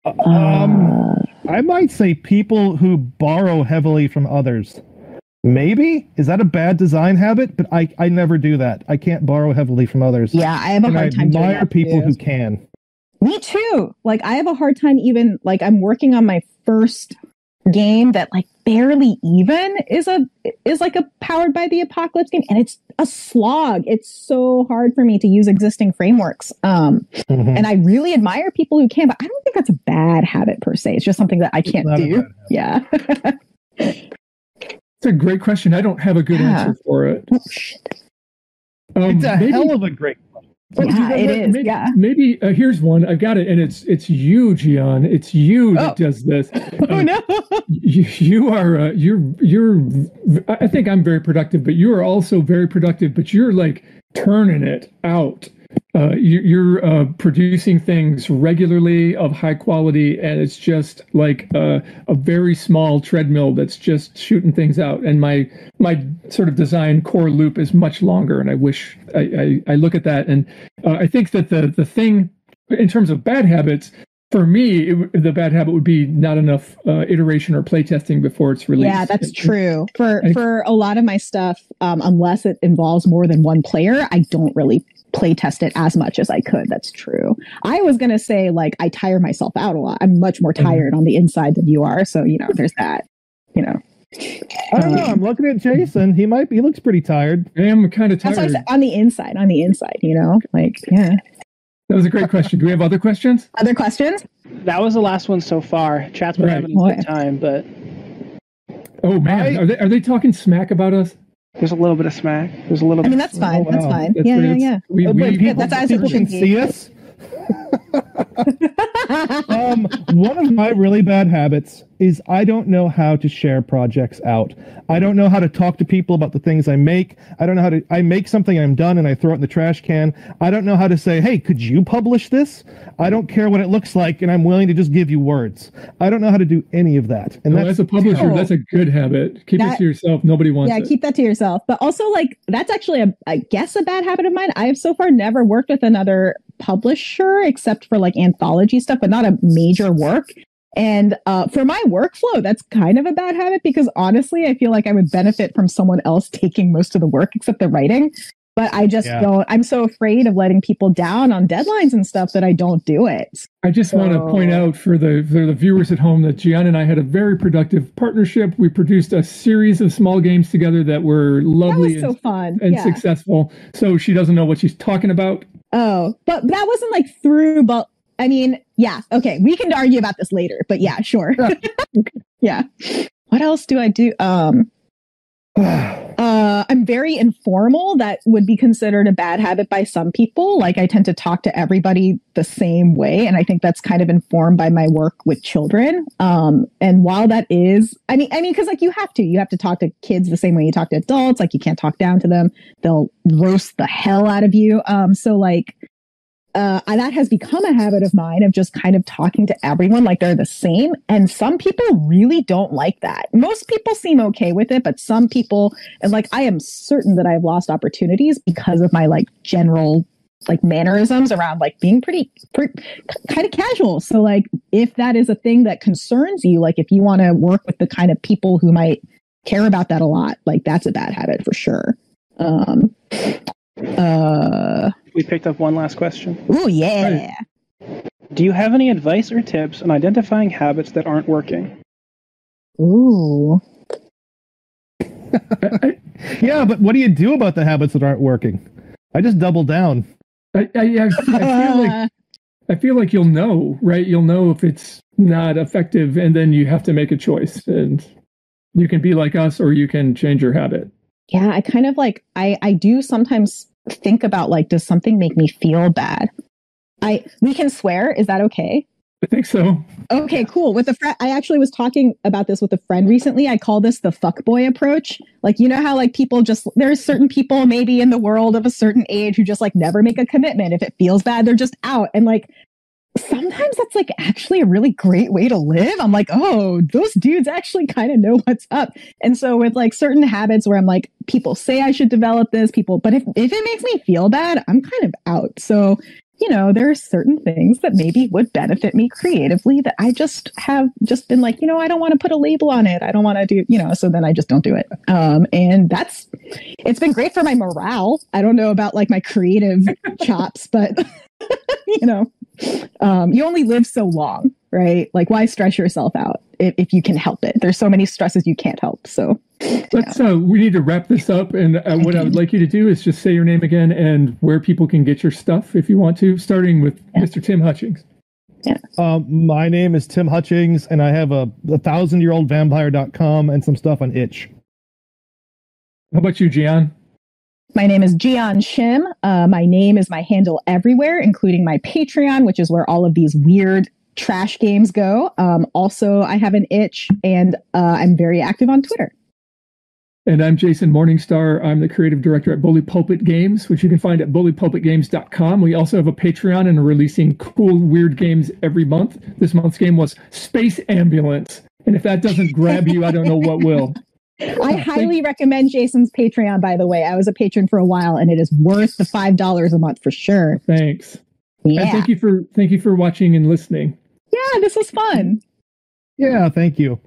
Um, Uh, I might say people who borrow heavily from others. Maybe is that a bad design habit? But I, I never do that. I can't borrow heavily from others. yeah, I have a and I hard time doing admire that people too. who can. Me too. Like I have a hard time even like I'm working on my first game that like barely even is a is like a powered by the apocalypse game and it's a slog. It's so hard for me to use existing frameworks. Um Mhm. and I really admire people who can, but I don't think that's a bad habit per se. It's just something that I can't do. Yeah. It's a great question. I don't have a good Yeah. answer for it. Oh. Um, it's a maybe- hell of a great. Oh, Yeah, you know it what? is, Maybe, yeah. maybe uh, here's one. I've got it, and it's it's you, Jeeyon. It's you that Oh. does this. Oh Um, no. you, you are uh, you're you're i think i'm very productive but you are also very productive but you're like turning it out uh, you, you're uh, producing things regularly of high quality and it's just like uh, a very small treadmill that's just shooting things out and my my sort of design core loop is much longer and i wish i i, I look at that and uh, i think that the the thing in terms of bad habits for me, it, the bad habit would be not enough uh, iteration or playtesting before it's released. Yeah, that's true. For I- for a lot of my stuff, um, unless it involves more than one player, I don't really play test it as much as I could. That's true. I was gonna say like I tire myself out a lot. I'm much more Mhm. tired on the inside than you are. So you know, there's that. You know, I don't know. I'm looking at Jason. He might. Be, He looks pretty tired. I am kind of that's why I tired. said on the inside. On the inside, you know, like yeah. That was a great question. Do we have other questions? Other questions? That was the last one so far. Chat's been Right. having a good time, but Oh man, I- are they are they talking smack about us? There's a little bit of smack. There's a little I mean, that's fine. That's oh, wow. fine. That's Yeah, great. yeah, yeah. We, we, but people, that's as it people can see us. um, one of my really bad habits is I don't know how to share projects out. I don't know how to talk to people about the things I make. I don't know how to. I make something I'm done and I throw it in the trash can. I don't know how to say, "Hey, could you publish this?" I don't care what it looks like, and I'm willing to just give you words. I don't know how to do any of that, and well, that's as a publisher, Oh. that's a good habit. Keep it That- to yourself. Nobody wants yeah, it. keep that to yourself. But also, like, that's actually a, I guess, a bad habit of mine. I have so far never worked with another publisher except for like anthology stuff, but not a major work. And uh, for my workflow, that's kind of a bad habit because honestly, I feel like I would benefit from someone else taking most of the work except the writing. But I just Yeah. don't, I'm so afraid of letting people down on deadlines and stuff that I don't do it. I just want to point out for the for the viewers at home that Jeeyon and I had a very productive partnership. We produced a series of small games together that were That lovely was so and, fun. and yeah. successful. So she doesn't know what she's talking about. Oh, but that wasn't like through, but I mean, yeah, okay, we can argue about this later, but yeah, sure. yeah. What else do I do? Um, uh, I'm very informal. That would be considered a bad habit by some people. Like I tend to talk to everybody the same way, and I think that's kind of informed by my work with children. Um, and while that is, I mean, I mean, because like you have to, you have to talk to kids the same way you talk to adults. Like you can't talk down to them; they'll roast the hell out of you. Um, so like uh, that has become a habit of mine of just kind of talking to everyone like they're the same. And some people really don't like that. Most people seem okay with it, but some people, and like I am certain that I've lost opportunities because of my like general like mannerisms around like being pretty, pretty kind of casual. So like if that is a thing that concerns you, like if you want to work with the kind of people who might care about that a lot, like that's a bad habit for sure. Um, uh, We picked up one last question. oh yeah. Do you have any advice or tips on identifying habits that aren't working? Ooh. Yeah, but what do you do about the habits that aren't working? I just double down. I, I, I, I feel like I feel like you'll know, right? You'll know if it's not effective, and then you have to make a choice, and you can be like us, or you can change your habit. yeah i kind of like i i do sometimes think about like does something make me feel bad? I we can swear. Is that okay? I think so. okay cool. With a friend i actually was talking about this with a friend recently. I call this the fuckboy approach. Like you know how like people just there's certain people maybe in the world of a certain age who just like never make a commitment. If it feels bad they're just out. And like sometimes that's like actually a really great way to live i'm like oh those dudes actually kind of know what's up and so with like certain habits where I'm like, people say I should develop this, people, but if, if it makes me feel bad, I'm kind of out. So, you know, there are certain things that maybe would benefit me creatively that I just have just been like, you know, I don't want to put a label on it. I don't want to do, you know, so then I just don't do it. Um, and that's, it's been great for my morale. I don't know about like my creative chops, but, you know, um, you only live so long, right? Like, why stress yourself out if, if you can help it? There's so many stresses you can't help. So, Let's. Uh, we need to wrap this up, and uh, what I would like you to do is just say your name again and where people can get your stuff if you want to. Starting with Yeah. Mr. Tim Hutchings. Um, my name is Tim Hutchings, and I have a, a thousand year old vampire.com and some stuff on itch. How about you, Jeeyon? My name is Jeeyon Shim. Uh, my name is my handle everywhere, including my Patreon, which is where all of these weird trash games go. Um, also, I have an itch, and uh, I'm very active on Twitter. And I'm Jason Morningstar. I'm the creative director at Bully Pulpit Games, which you can find at bullypulpitgames.com. We also have a Patreon and are releasing cool, weird games every month. This month's game was Space Ambulance. And if that doesn't grab you, I don't know what will. I highly recommend Jason's Patreon, by the way. I was a patron for a while, and it is worth the five dollars a month for sure. Thanks. And Yeah, thank you for thank you for watching and listening. yeah, this was fun. Yeah, thank you.